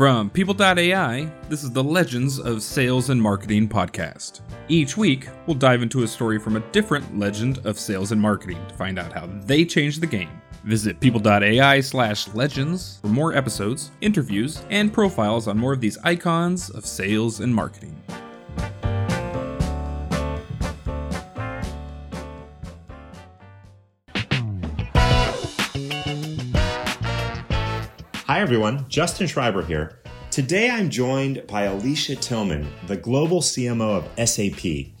From People.ai, this is the Legends of Sales and Marketing podcast. Each week, we'll dive into a story from a different legend of sales and marketing to find out how they changed the game. Visit people.ai slash legends for more episodes, interviews, and profiles on more of these icons of sales and marketing. Hi, everyone. Justin Shriber here. Today I'm joined by Alicia Tillman, the global CMO of SAP.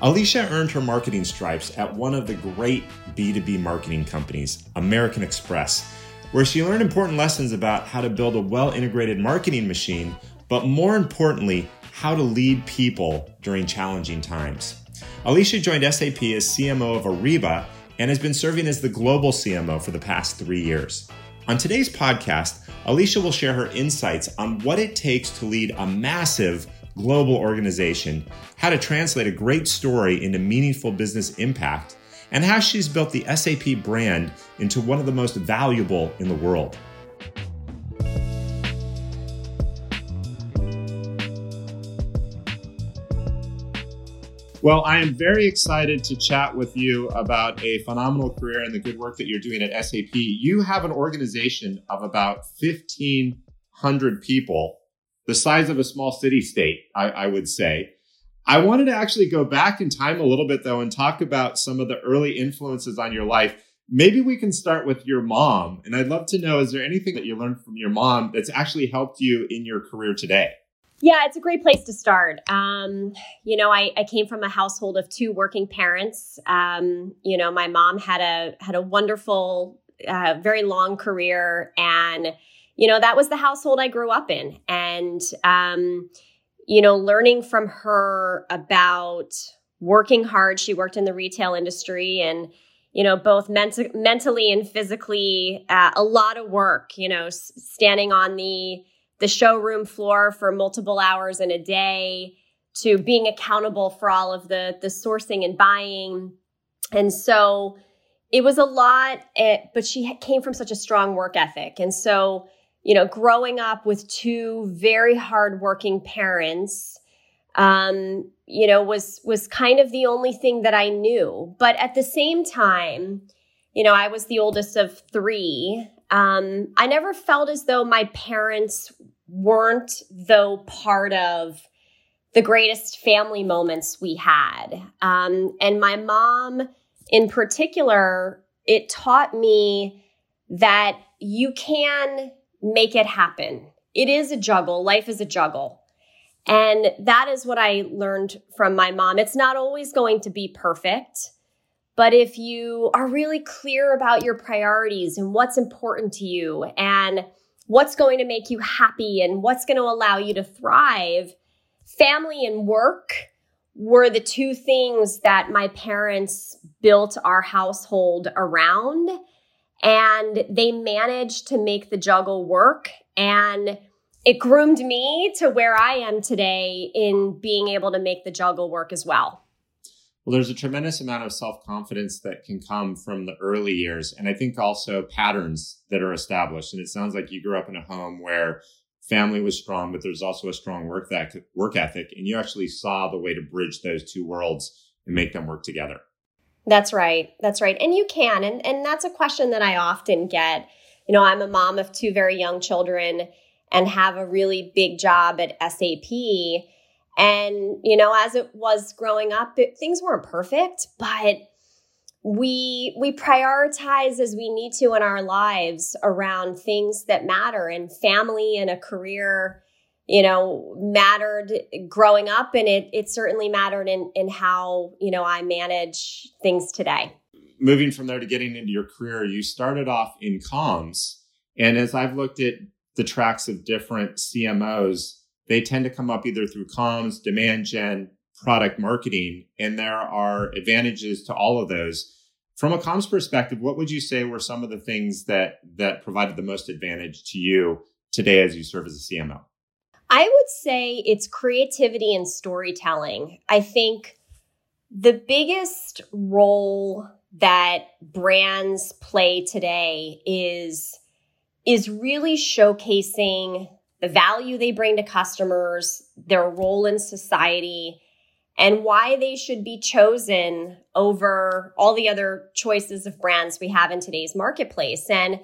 Alicia earned her marketing stripes at one of the great B2B marketing companies, American Express, where she learned important lessons about how to build a well integrated marketing machine, but more importantly, how to lead people during challenging times. Alicia joined SAP as CMO of Ariba and has been serving as the global CMO for the past three years. On today's podcast, Alicia will share her insights on what it takes to lead a massive global organization, how to translate a great story into meaningful business impact, and how she's built the SAP brand into one of the most valuable in the world. Well, I am very excited to chat with you about a phenomenal career and the good work that you're doing at SAP. You have an organization of about 1,500 people, the size of a small city state, I, I would say. I wanted to actually go back in time a little bit, though, and talk about some of the early influences on your life. Maybe we can start with your mom. And I'd love to know is there anything that you learned from your mom that's actually helped you in your career today? Yeah, it's a great place to start. Um, you know, I, I, came from a household of two working parents. Um, you know, my mom had a had a wonderful, uh, very long career, and you know that was the household I grew up in. And um, you know, learning from her about working hard. She worked in the retail industry, and you know, both ment- mentally and physically, uh, a lot of work. You know, s- standing on the the showroom floor for multiple hours in a day to being accountable for all of the the sourcing and buying. And so it was a lot eh, but she came from such a strong work ethic. And so you know growing up with two very hardworking parents um, you know was was kind of the only thing that i knew. But at the same time you know i was the oldest of three. Um, I never felt as though my parents weren't, though, part of the greatest family moments we had. Um, and my mom, in particular, it taught me that you can make it happen. It is a juggle, life is a juggle. And that is what I learned from my mom. It's not always going to be perfect. But if you are really clear about your priorities and what's important to you and what's going to make you happy and what's going to allow you to thrive, family and work were the two things that my parents built our household around. And they managed to make the juggle work. And it groomed me to where I am today in being able to make the juggle work as well. Well, there's a tremendous amount of self confidence that can come from the early years. And I think also patterns that are established. And it sounds like you grew up in a home where family was strong, but there's also a strong work, that, work ethic. And you actually saw the way to bridge those two worlds and make them work together. That's right. That's right. And you can. And, and that's a question that I often get. You know, I'm a mom of two very young children and have a really big job at SAP and, you know, as it was growing up, it, things weren't perfect, but we we prioritize as we need to in our lives around things that matter. And family and a career you know mattered growing up and it it certainly mattered in in how you know I manage things today. Moving from there to getting into your career you started off in comms. And as I've looked at the tracks of different CMOs they tend to come up either through comms, demand gen, product marketing, and there are advantages to all of those. From a comms perspective, what would you say were some of the things that that provided the most advantage to you today as you serve as a CMO? I would say it's creativity and storytelling. I think the biggest role that brands play today is is really showcasing the value they bring to customers, their role in society, and why they should be chosen over all the other choices of brands we have in today's marketplace. And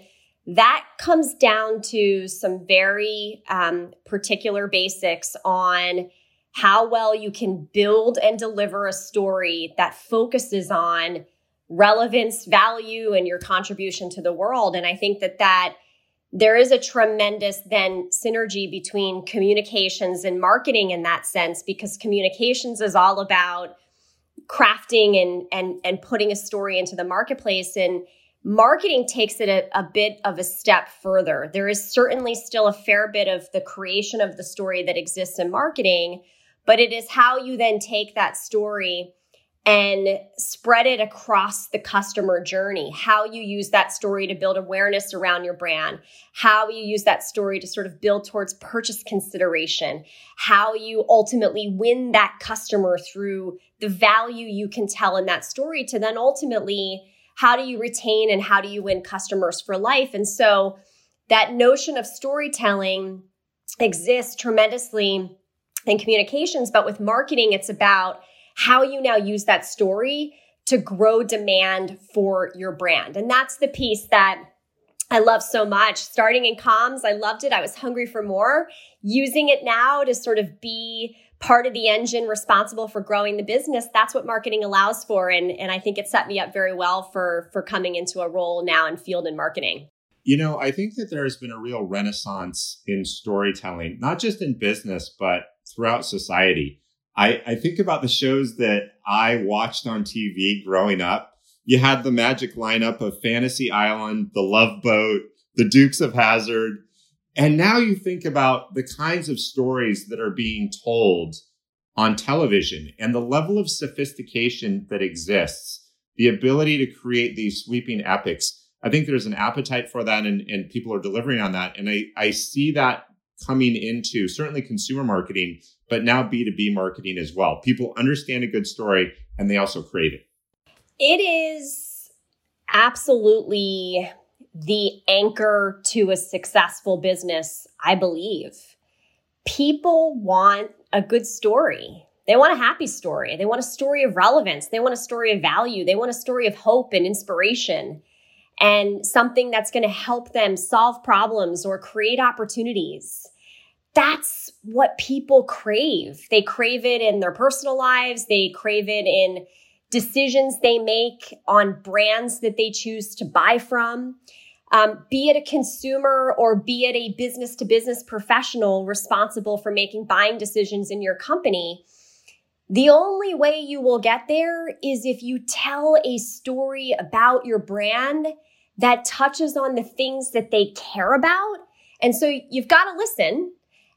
that comes down to some very um, particular basics on how well you can build and deliver a story that focuses on relevance, value, and your contribution to the world. And I think that that there is a tremendous then synergy between communications and marketing in that sense because communications is all about crafting and and and putting a story into the marketplace and marketing takes it a, a bit of a step further. There is certainly still a fair bit of the creation of the story that exists in marketing but it is how you then take that story and spread it across the customer journey. How you use that story to build awareness around your brand, how you use that story to sort of build towards purchase consideration, how you ultimately win that customer through the value you can tell in that story to then ultimately how do you retain and how do you win customers for life? And so that notion of storytelling exists tremendously in communications, but with marketing, it's about how you now use that story to grow demand for your brand. And that's the piece that I love so much. Starting in comms, I loved it. I was hungry for more. Using it now to sort of be part of the engine responsible for growing the business, that's what marketing allows for. And, and I think it set me up very well for, for coming into a role now in field and marketing. You know, I think that there has been a real renaissance in storytelling, not just in business, but throughout society. I, I think about the shows that I watched on TV growing up. You had the magic lineup of Fantasy Island, The Love Boat, The Dukes of Hazzard. And now you think about the kinds of stories that are being told on television and the level of sophistication that exists, the ability to create these sweeping epics. I think there's an appetite for that and, and people are delivering on that. And I, I see that coming into certainly consumer marketing, but now B2B marketing as well. People understand a good story and they also crave it. It is absolutely the anchor to a successful business, I believe. People want a good story. They want a happy story. They want a story of relevance. They want a story of value. They want a story of hope and inspiration and something that's going to help them solve problems or create opportunities. That's what people crave. They crave it in their personal lives, they crave it in decisions they make on brands that they choose to buy from. Um, be it a consumer or be it a business to business professional responsible for making buying decisions in your company, the only way you will get there is if you tell a story about your brand that touches on the things that they care about. And so you've got to listen.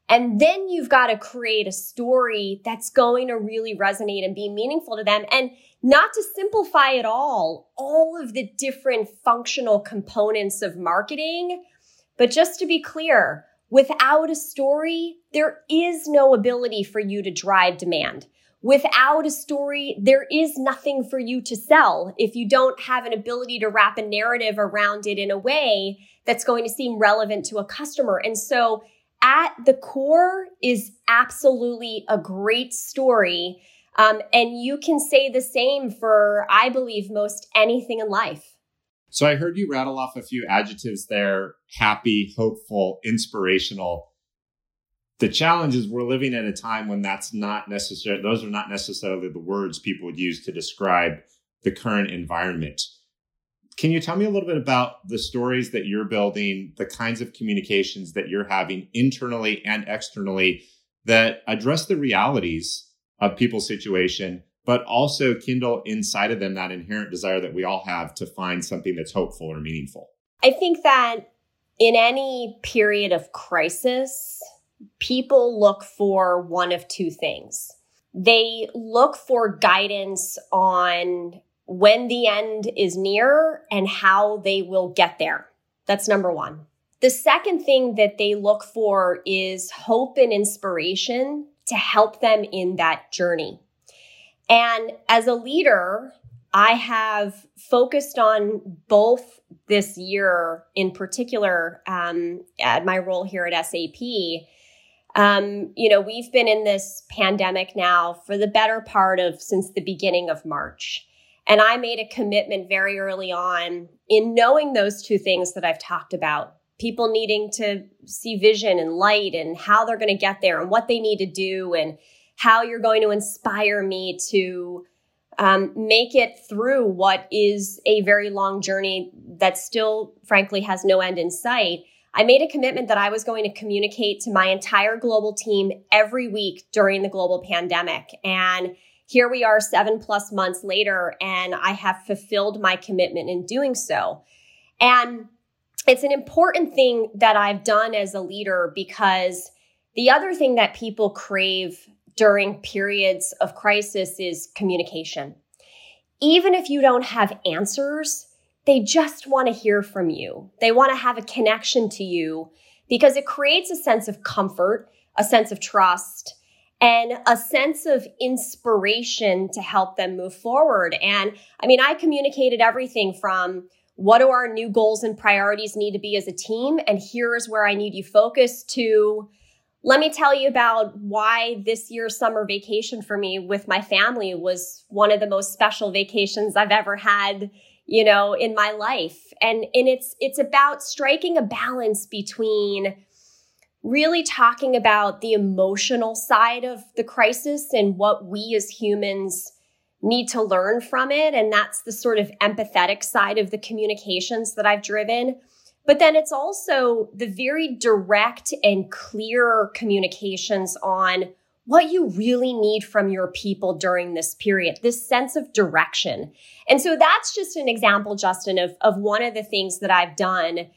And then you've got to create a story that's going to really resonate and be meaningful to them. And not to simplify it all, all of the different functional components of marketing. But just to be clear, without a story, there is no ability for you to drive demand. Without a story, there is nothing for you to sell if you don't have an ability to wrap a narrative around it in a way that's going to seem relevant to a customer. And so at the core is absolutely a great story. Um, and you can say the same for, I believe, most anything in life. So I heard you rattle off a few adjectives there happy, hopeful, inspirational the challenge is we're living at a time when that's not necessary those are not necessarily the words people would use to describe the current environment. Can you tell me a little bit about the stories that you're building the kinds of communications that you're having internally and externally that address the realities of people's situation but also kindle inside of them that inherent desire that we all have to find something that's hopeful or meaningful? I think that in any period of crisis people look for one of two things. They look for guidance on when the end is near and how they will get there. That's number one. The second thing that they look for is hope and inspiration to help them in that journey. And as a leader, I have focused on both this year in particular um, at my role here at SAP Um, you know, we've been in this pandemic now for the better part of since the beginning of March. And I made a commitment very early on in knowing those two things that I've talked about people needing to see vision and light and how they're going to get there and what they need to do and how you're going to inspire me to um, make it through what is a very long journey that still, frankly, has no end in sight. I made a commitment that I was going to communicate to my entire global team every week during the global pandemic. And here we are seven plus months later, and I have fulfilled my commitment in doing so. And it's an important thing that I've done as a leader because the other thing that people crave during periods of crisis is communication. Even if you don't have answers, they just want to hear from you. They want to have a connection to you because it creates a sense of comfort, a sense of trust, and a sense of inspiration to help them move forward. And I mean, I communicated everything from what do our new goals and priorities need to be as a team? And here's where I need you focused to let me tell you about why this year's summer vacation for me with my family was one of the most special vacations I've ever had, you know, in my life. And and it's it's about striking a balance between really talking about the emotional side of the crisis and what we as humans need to learn from it and that's the sort of empathetic side of the communications that I've driven but then it's also the very direct and clear communications on what you really need from your people during this period, this sense of direction. And so that's just an example, Justin, of, of one of the things that I've done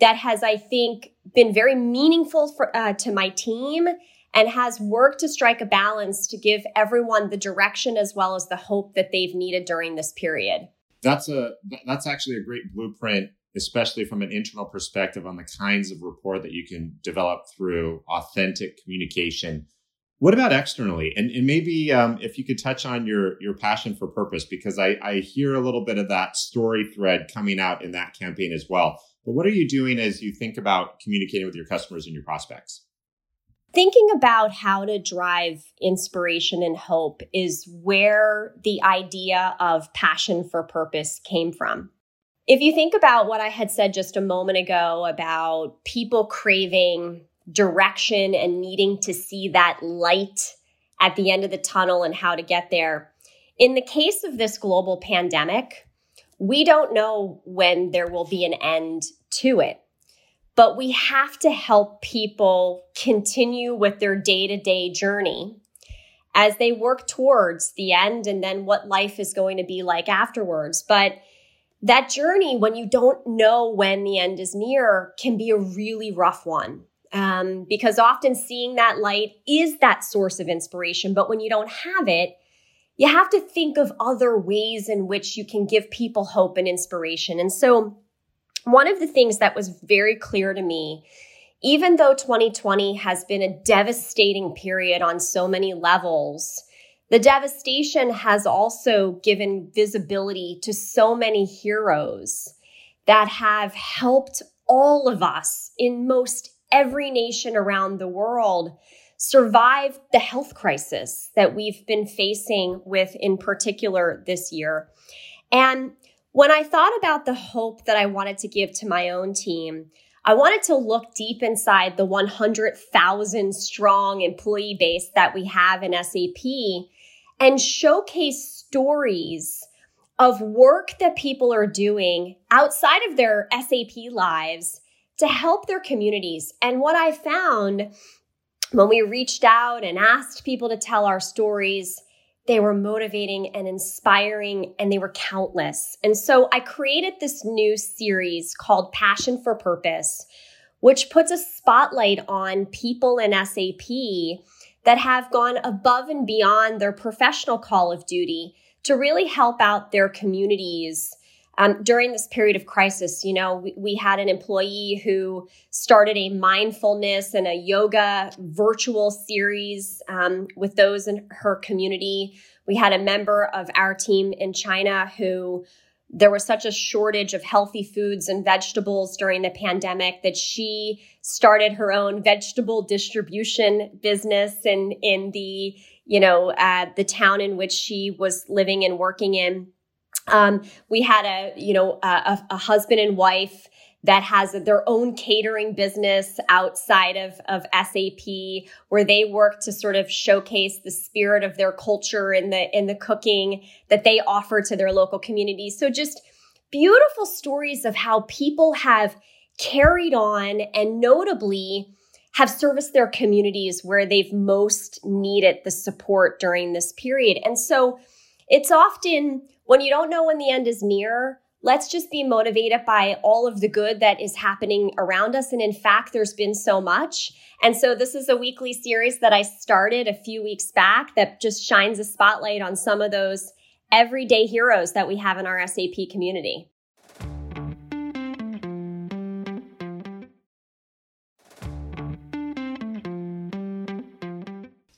that has, I think, been very meaningful for, uh, to my team and has worked to strike a balance to give everyone the direction as well as the hope that they've needed during this period. That's a that's actually a great blueprint especially from an internal perspective on the kinds of rapport that you can develop through authentic communication. What about externally? And, and maybe um, if you could touch on your your passion for purpose, because I, I hear a little bit of that story thread coming out in that campaign as well. But what are you doing as you think about communicating with your customers and your prospects? Thinking about how to drive inspiration and hope is where the idea of passion for purpose came from. If you think about what I had said just a moment ago about people craving direction and needing to see that light at the end of the tunnel and how to get there, in the case of this global pandemic, we don't know when there will be an end to it. But we have to help people continue with their day to day journey as they work towards the end and then what life is going to be like afterwards. But that journey, when you don't know when the end is near, can be a really rough one. Um, because often seeing that light is that source of inspiration. But when you don't have it, you have to think of other ways in which you can give people hope and inspiration. And so, one of the things that was very clear to me, even though 2020 has been a devastating period on so many levels, the devastation has also given visibility to so many heroes that have helped all of us in most every nation around the world survive the health crisis that we've been facing with in particular this year. And when I thought about the hope that I wanted to give to my own team, I wanted to look deep inside the 100,000 strong employee base that we have in SAP and showcase stories of work that people are doing outside of their SAP lives to help their communities. And what I found when we reached out and asked people to tell our stories, they were motivating and inspiring and they were countless. And so I created this new series called Passion for Purpose, which puts a spotlight on people in SAP that have gone above and beyond their professional call of duty to really help out their communities um, during this period of crisis. You know, we, we had an employee who started a mindfulness and a yoga virtual series um, with those in her community. We had a member of our team in China who there was such a shortage of healthy foods and vegetables during the pandemic that she started her own vegetable distribution business in in the you know uh, the town in which she was living and working in. Um, we had a you know a, a husband and wife that has their own catering business outside of, of SAP where they work to sort of showcase the spirit of their culture in the in the cooking that they offer to their local communities. So just beautiful stories of how people have carried on and notably have serviced their communities where they've most needed the support during this period. And so it's often when you don't know when the end is near, let's just be motivated by all of the good that is happening around us. And in fact, there's been so much. And so this is a weekly series that I started a few weeks back that just shines a spotlight on some of those everyday heroes that we have in our SAP community.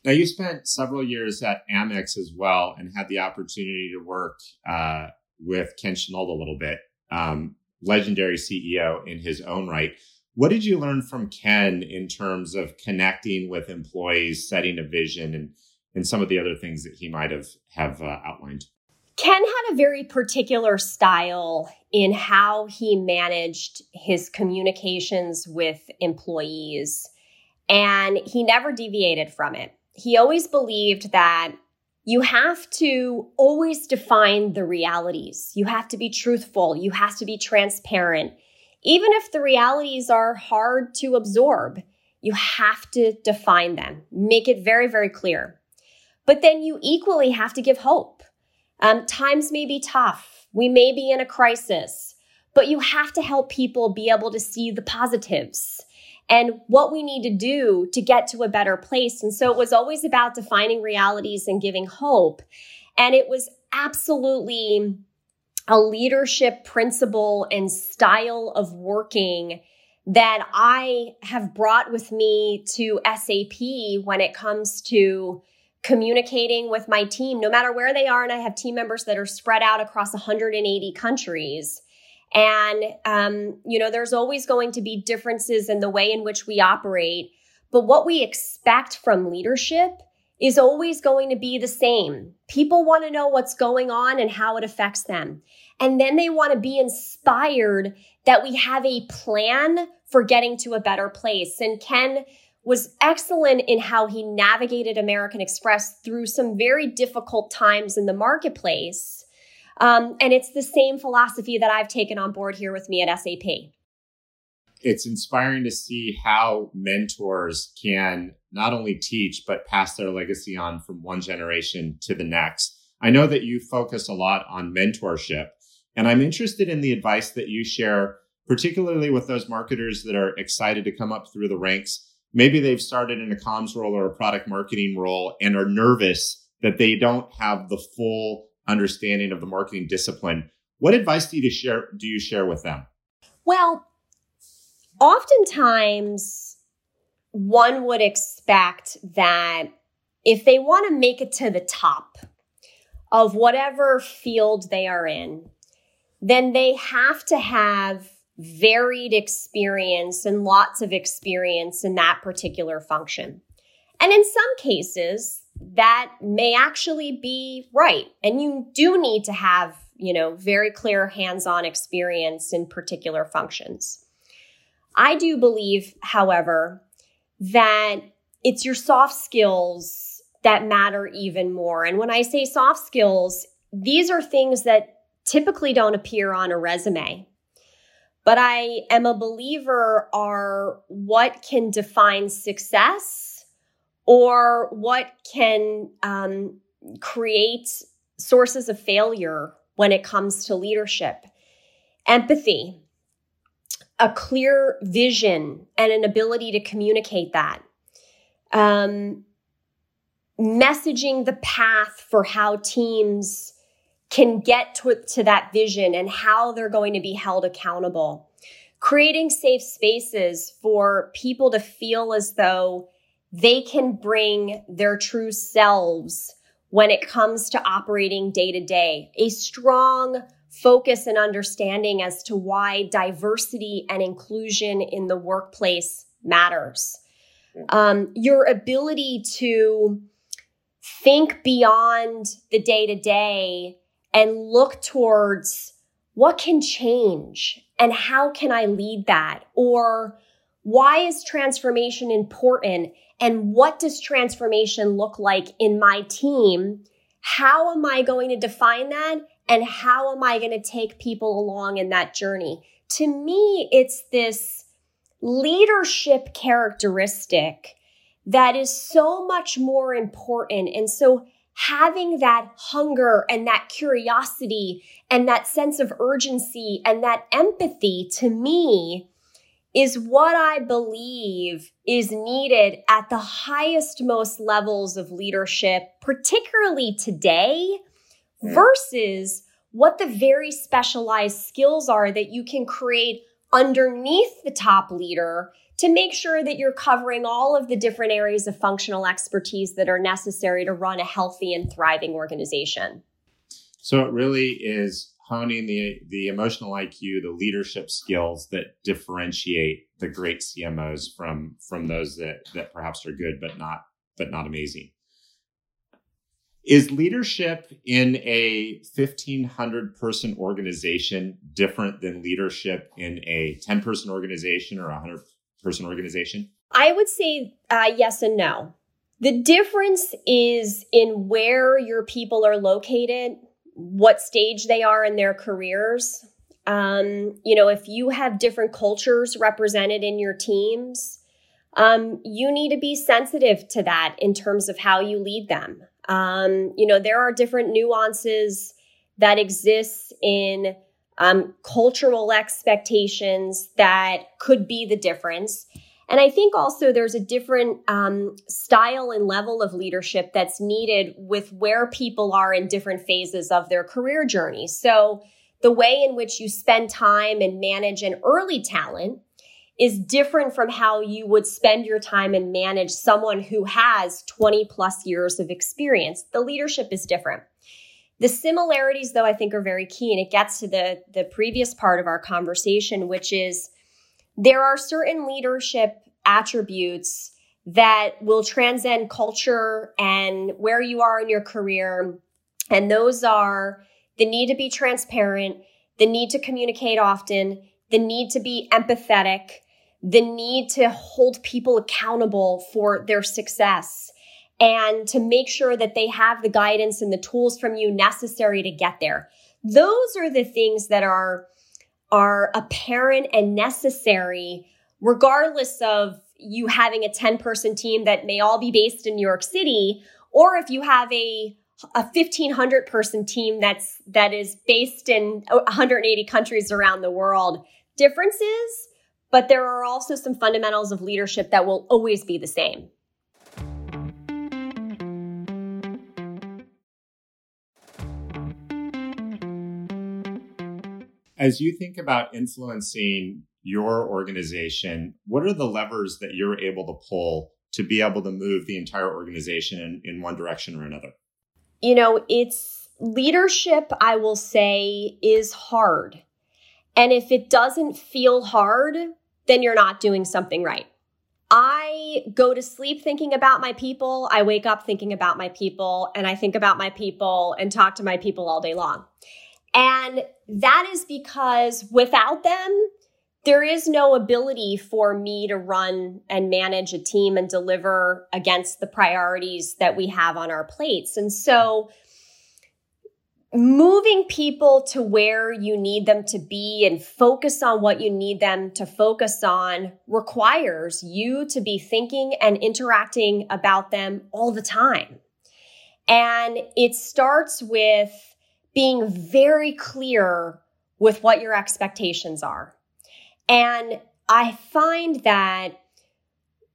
Now, you spent several years at Amex as well and had the opportunity to work uh, with Ken Chenault a little bit, um, legendary CEO in his own right. What did you learn from Ken in terms of connecting with employees, setting a vision, and and some of the other things that he might have have uh, outlined? Ken had a very particular style in how he managed his communications with employees, and he never deviated from it. He always believed that you have to always define the realities. You have to be truthful. You have to be transparent. Even if the realities are hard to absorb, you have to define them, make it very, very clear. But then you equally have to give hope. Um, times may be tough. We may be in a crisis, but you have to help people be able to see the positives and what we need to do to get to a better place. And so it was always about defining realities and giving hope. And it was absolutely a leadership principle and style of working that I have brought with me to SAP when it comes to communicating with my team, no matter where they are. And I have team members that are spread out across 180 countries. And, um, you know, there's always going to be differences in the way in which we operate. But what we expect from leadership is always going to be the same. People want to know what's going on and how it affects them. And then they want to be inspired that we have a plan for getting to a better place. And Ken was excellent in how he navigated American Express through some very difficult times in the marketplace um, and it's the same philosophy that I've taken on board here with me at SAP. It's inspiring to see how mentors can not only teach, but pass their legacy on from one generation to the next. I know that you focus a lot on mentorship, and I'm interested in the advice that you share, particularly with those marketers that are excited to come up through the ranks. Maybe they've started in a comms role or a product marketing role and are nervous that they don't have the full understanding of the marketing discipline. What advice do you share do you share with them? Well, oftentimes one would expect that if they want to make it to the top of whatever field they are in, then they have to have varied experience and lots of experience in that particular function. And in some cases, that may actually be right. And you do need to have, you know, very clear hands on experience in particular functions. I do believe, however, that it's your soft skills that matter even more. And when I say soft skills, these are things that typically don't appear on a resume. But I am a believer are what can define success or what can um, create sources of failure when it comes to leadership. Empathy, a clear vision, and an ability to communicate that. Um, messaging the path for how teams can get to, to that vision and how they're going to be held accountable. Creating safe spaces for people to feel as though they can bring their true selves when it comes to operating day to day. A strong focus and understanding as to why diversity and inclusion in the workplace matters. Um, your ability to think beyond the day to day and look towards what can change and how can I lead that? Or why is transformation important? And what does transformation look like in my team? How am I going to define that? And how am I going to take people along in that journey? To me, it's this leadership characteristic that is so much more important. And so having that hunger and that curiosity and that sense of urgency and that empathy to me is what I believe is needed at the highest, most levels of leadership, particularly today, hmm. versus what the very specialized skills are that you can create underneath the top leader to make sure that you're covering all of the different areas of functional expertise that are necessary to run a healthy and thriving organization. So it really is honing the the emotional IQ, the leadership skills that differentiate the great CMOs from from those that that perhaps are good but not but not amazing. Is leadership in a 1500 person organization different than leadership in a 10 person organization or a 100 person organization? I would say uh, yes and no. The difference is in where your people are located, what stage they are in their careers. Um, you know, if you have different cultures represented in your teams, um, you need to be sensitive to that in terms of how you lead them. Um, you know, there are different nuances that exist in um, cultural expectations that could be the difference. And I think also there's a different um, style and level of leadership that's needed with where people are in different phases of their career journey. So the way in which you spend time and manage an early talent is different from how you would spend your time and manage someone who has 20 plus years of experience. The leadership is different. The similarities, though, I think are very key, and it gets to the, the previous part of our conversation, which is there are certain leadership attributes that will transcend culture and where you are in your career. And those are the need to be transparent, the need to communicate often, the need to be empathetic, the need to hold people accountable for their success and to make sure that they have the guidance and the tools from you necessary to get there. Those are the things that are are apparent and necessary regardless of you having a 10 person team that may all be based in New York City or if you have a a 1500 person team that's that is based in 180 countries around the world. Differences but there are also some fundamentals of leadership that will always be the same As you think about influencing your organization, what are the levers that you're able to pull to be able to move the entire organization in, in one direction or another? You know, it's leadership, I will say, is hard. And if it doesn't feel hard, then you're not doing something right. I go to sleep thinking about my people. I wake up thinking about my people and I think about my people and talk to my people all day long. And that is because without them, there is no ability for me to run and manage a team and deliver against the priorities that we have on our plates. And so, moving people to where you need them to be and focus on what you need them to focus on requires you to be thinking and interacting about them all the time. And it starts with being very clear with what your expectations are. And I find that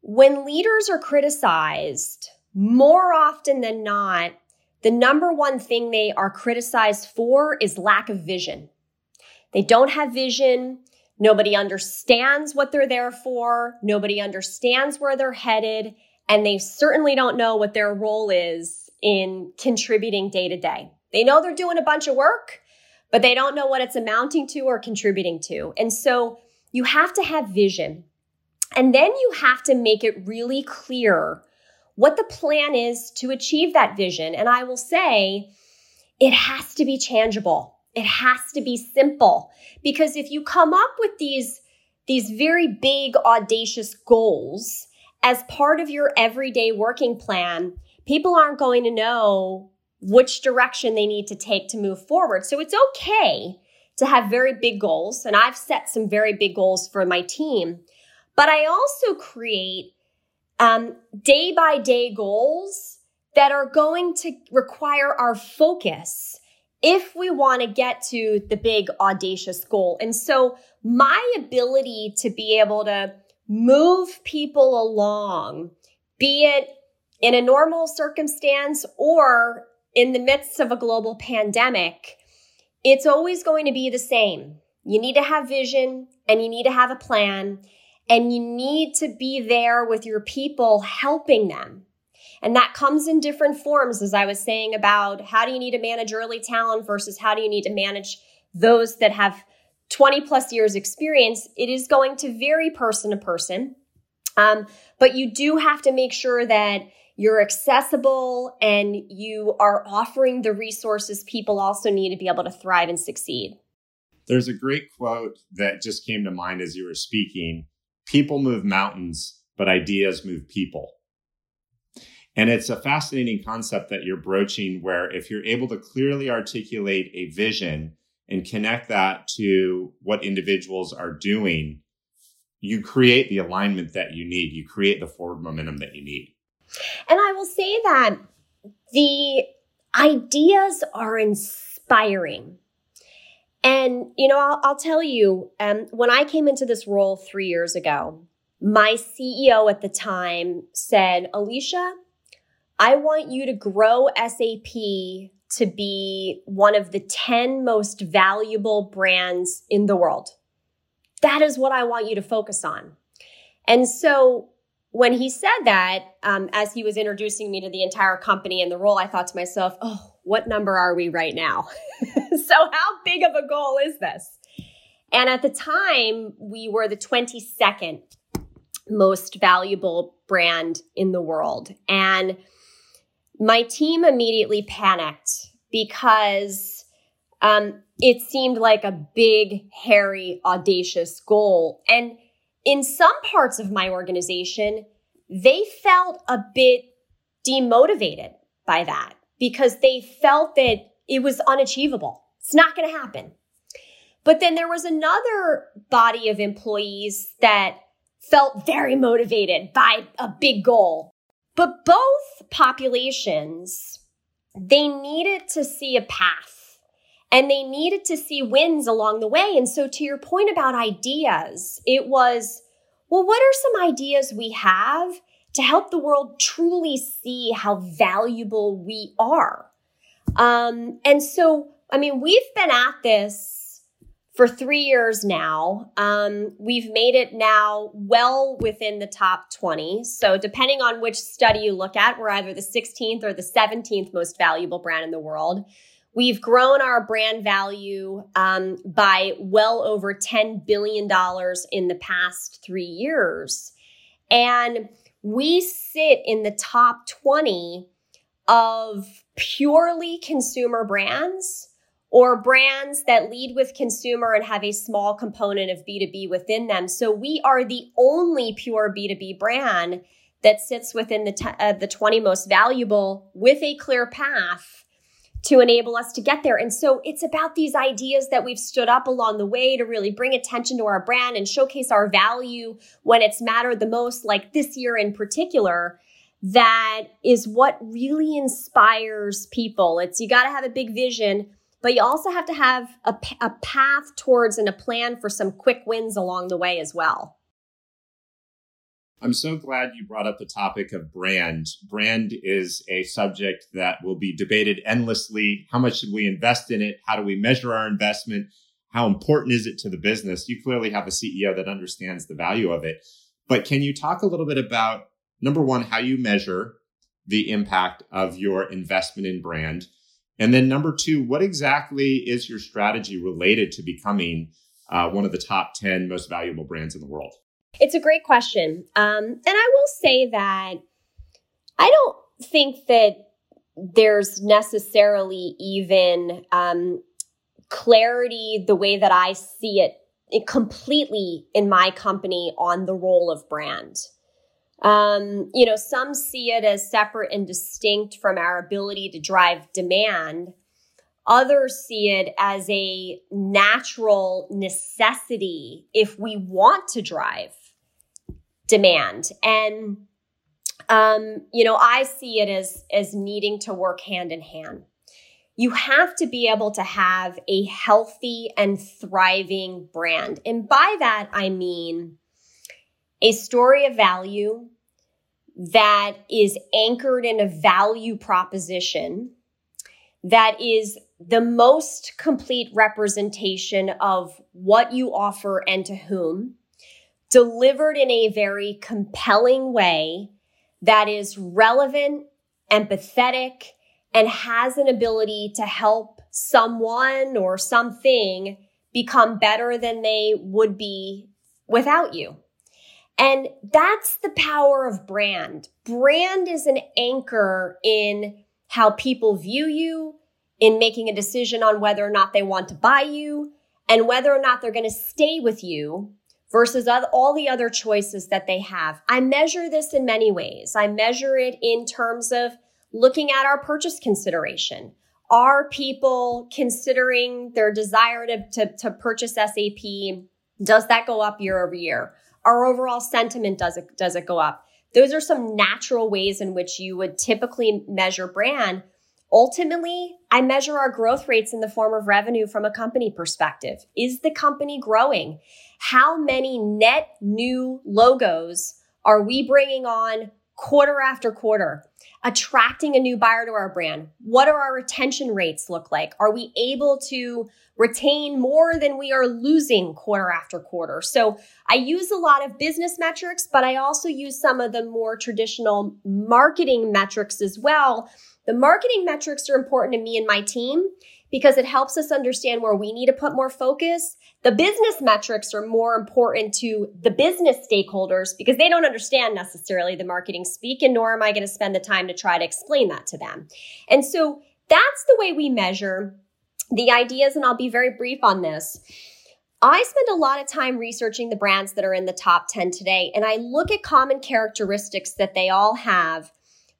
when leaders are criticized, more often than not, the number one thing they are criticized for is lack of vision. They don't have vision. Nobody understands what they're there for. Nobody understands where they're headed. And they certainly don't know what their role is in contributing day to day. They know they're doing a bunch of work, but they don't know what it's amounting to or contributing to. And so you have to have vision. And then you have to make it really clear what the plan is to achieve that vision. And I will say, it has to be tangible. It has to be simple because if you come up with these these very big audacious goals as part of your everyday working plan, people aren't going to know which direction they need to take to move forward. So it's okay to have very big goals. And I've set some very big goals for my team, but I also create day by day goals that are going to require our focus if we want to get to the big audacious goal. And so my ability to be able to move people along, be it in a normal circumstance or in the midst of a global pandemic, it's always going to be the same. You need to have vision and you need to have a plan and you need to be there with your people helping them. And that comes in different forms, as I was saying about how do you need to manage early talent versus how do you need to manage those that have 20 plus years experience. It is going to vary person to person. Um, but you do have to make sure that you're accessible and you are offering the resources people also need to be able to thrive and succeed. There's a great quote that just came to mind as you were speaking People move mountains, but ideas move people. And it's a fascinating concept that you're broaching where if you're able to clearly articulate a vision and connect that to what individuals are doing, you create the alignment that you need. You create the forward momentum that you need. And I will say that the ideas are inspiring. And, you know, I'll, I'll tell you, um, when I came into this role three years ago, my CEO at the time said, Alicia, I want you to grow SAP to be one of the 10 most valuable brands in the world. That is what I want you to focus on. And so when he said that, um, as he was introducing me to the entire company and the role, I thought to myself, oh, what number are we right now? so, how big of a goal is this? And at the time, we were the 22nd most valuable brand in the world. And my team immediately panicked because um, it seemed like a big, hairy, audacious goal. And in some parts of my organization, they felt a bit demotivated by that because they felt that it was unachievable. It's not going to happen. But then there was another body of employees that felt very motivated by a big goal. But both populations, they needed to see a path and they needed to see wins along the way. And so to your point about ideas, it was, well, what are some ideas we have to help the world truly see how valuable we are. Um, and so, I mean, we've been at this for three years now. Um, we've made it now well within the top 20. So, depending on which study you look at, we're either the 16th or the 17th most valuable brand in the world. We've grown our brand value um, by well over $10 billion in the past three years. And we sit in the top 20 of purely consumer brands or brands that lead with consumer and have a small component of B2B within them. So we are the only pure B2B brand that sits within the, t- uh, the 20 most valuable with a clear path to enable us to get there. And so it's about these ideas that we've stood up along the way to really bring attention to our brand and showcase our value when it's mattered the most, like this year in particular. That is what really inspires people. It's you got to have a big vision, but you also have to have a, a path towards and a plan for some quick wins along the way as well. I'm so glad you brought up the topic of brand. Brand is a subject that will be debated endlessly. How much should we invest in it? How do we measure our investment? How important is it to the business? You clearly have a CEO that understands the value of it. But can you talk a little bit about number one, how you measure the impact of your investment in brand? And then number two, what exactly is your strategy related to becoming uh, one of the top 10 most valuable brands in the world? It's a great question. Um, and I will say that I don't think that there's necessarily even um, clarity the way that I see it, it completely in my company on the role of brand. Um, you know, some see it as separate and distinct from our ability to drive demand. Others see it as a natural necessity if we want to drive demand. And um, you know, I see it as as needing to work hand in hand. You have to be able to have a healthy and thriving brand. And by that I mean a story of value that is anchored in a value proposition that is the most complete representation of what you offer and to whom, delivered in a very compelling way that is relevant, empathetic, and has an ability to help someone or something become better than they would be without you. And that's the power of brand. Brand is an anchor in how people view you, in making a decision on whether or not they want to buy you, and whether or not they're going to stay with you versus all the other choices that they have. I measure this in many ways. I measure it in terms of looking at our purchase consideration. Are people considering their desire to, to, to purchase SAP? Does that go up year over year? Our overall sentiment does it does it go up? Those are some natural ways in which you would typically measure brand. Ultimately, I measure our growth rates in the form of revenue from a company perspective. Is the company growing? How many net new logos are we bringing on quarter after quarter? attracting a new buyer to our brand? What are our retention rates look like? Are we able to retain more than we are losing quarter after quarter? So I use a lot of business metrics, but I also use some of the more traditional marketing metrics as well. The marketing metrics are important to me and my team because it helps us understand where we need to put more focus. The business metrics are more important to the business stakeholders because they don't understand necessarily the marketing speak, and nor am I going to spend the time to try to explain that to them. And so that's the way we measure the ideas, and I'll be very brief on this. I spend a lot of time researching the brands that are in the top 10 today, and I look at common characteristics that they all have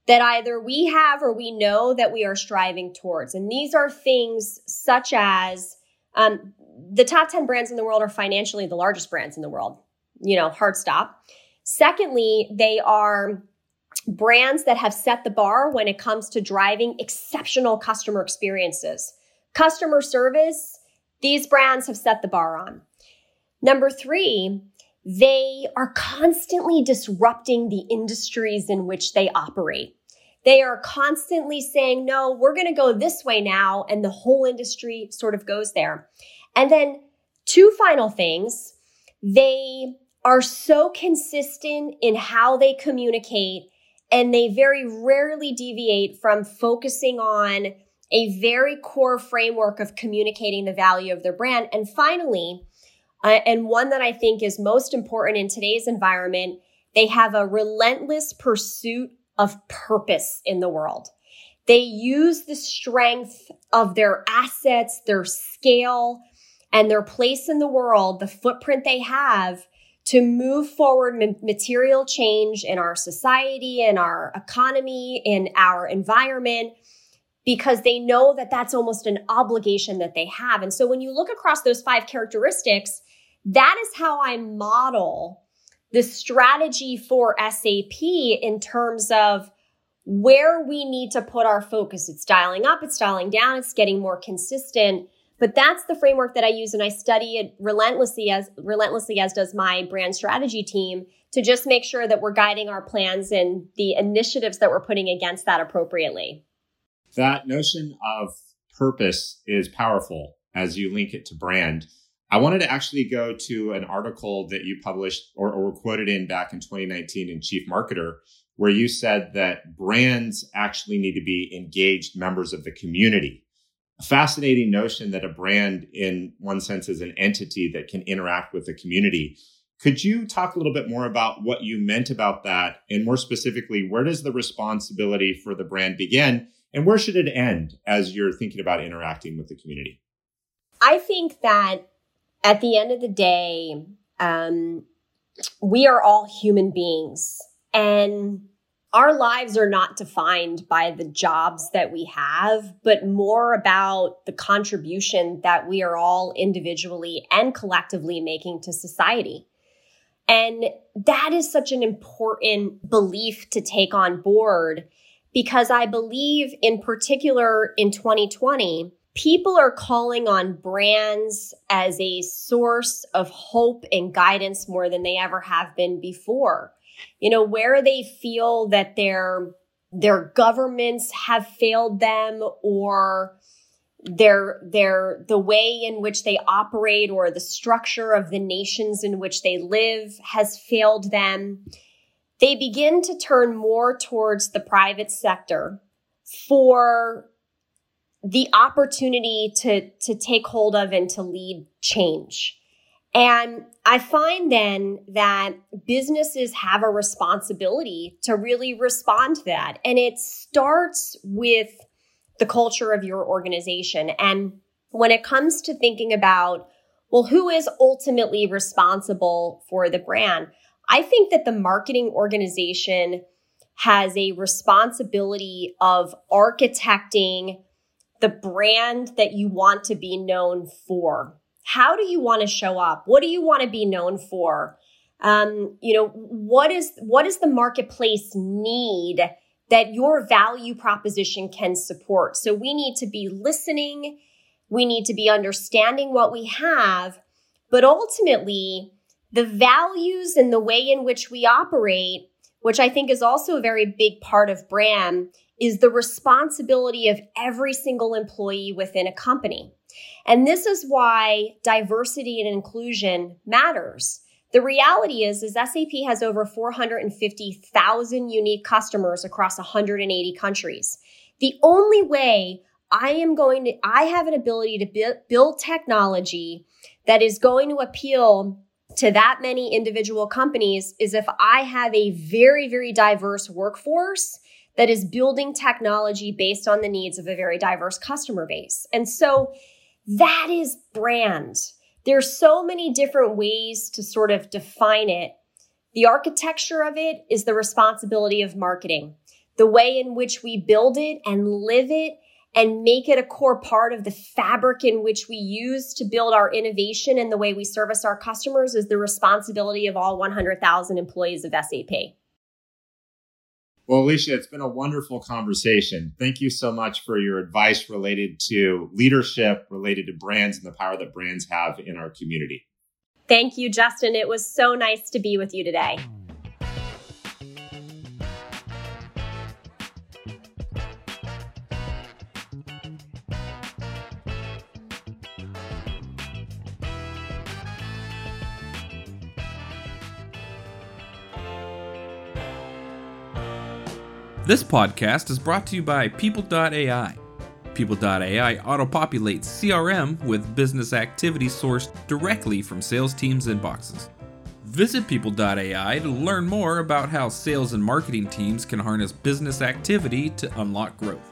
that either we have or we know that we are striving towards. And these are things such as um, the top 10 brands in the world are financially the largest brands in the world, you know, hard stop. Secondly, they are brands that have set the bar when it comes to driving exceptional customer experiences. Customer service, these brands have set the bar on. Number three, they are constantly disrupting the industries in which they operate. They are constantly saying, no, we're going to go this way now. And the whole industry sort of goes there. And then two final things. They are so consistent in how they communicate and they very rarely deviate from focusing on a very core framework of communicating the value of their brand. And finally, uh, and one that I think is most important in today's environment, they have a relentless pursuit of purpose in the world. They use the strength of their assets, their scale, and their place in the world, the footprint they have to move forward material change in our society, in our economy, in our environment, because they know that that's almost an obligation that they have. And so when you look across those five characteristics, that is how I model the strategy for SAP in terms of where we need to put our focus. It's dialing up, it's dialing down, it's getting more consistent. But that's the framework that I use and I study it relentlessly as relentlessly as does my brand strategy team to just make sure that we're guiding our plans and the initiatives that we're putting against that appropriately. That notion of purpose is powerful as you link it to brand. I wanted to actually go to an article that you published or, or quoted in back in 2019 in Chief Marketer, where you said that brands actually need to be engaged members of the community. A fascinating notion that a brand, in one sense, is an entity that can interact with the community. Could you talk a little bit more about what you meant about that? And more specifically, where does the responsibility for the brand begin? And where should it end as you're thinking about interacting with the community? I think that at the end of the day, um, we are all human beings. And our lives are not defined by the jobs that we have, but more about the contribution that we are all individually and collectively making to society. And that is such an important belief to take on board because I believe, in particular in 2020, people are calling on brands as a source of hope and guidance more than they ever have been before. You know, where they feel that their their governments have failed them or their their the way in which they operate or the structure of the nations in which they live has failed them they begin to turn more towards the private sector for the opportunity to to take hold of and to lead change and I find then that businesses have a responsibility to really respond to that. And it starts with the culture of your organization. And when it comes to thinking about, well, who is ultimately responsible for the brand? I think that the marketing organization has a responsibility of architecting the brand that you want to be known for how do you want to show up? What do you want to be known for? Um, you know, what is what does the marketplace need that your value proposition can support? So we need to be listening, we need to be understanding what we have, but ultimately the values and the way in which we operate, which I think is also a very big part of brand, is the responsibility of every single employee within a company. And this is why diversity and inclusion matters. The reality is, is SAP has over 450,000 unique customers across 180 countries. The only way I am going to, I have an ability to build technology that is going to appeal to that many individual companies is if I have a very, very diverse workforce that is building technology based on the needs of a very diverse customer base. And so that is brand. There's so many different ways to sort of define it. The architecture of it is the responsibility of marketing. The way in which we build it and live it and make it a core part of the fabric in which we use to build our innovation and the way we service our customers is the responsibility of all 100,000 employees of SAP. Well, Alicia, it's been a wonderful conversation. Thank you so much for your advice related to leadership, related to brands, and the power that brands have in our community. Thank you, Justin. It was so nice to be with you today. This podcast is brought to you by People.ai. People.ai auto-populates CRM with business activity sourced directly from sales teams' inboxes. Visit People.ai to learn more about how sales and marketing teams can harness business activity to unlock growth.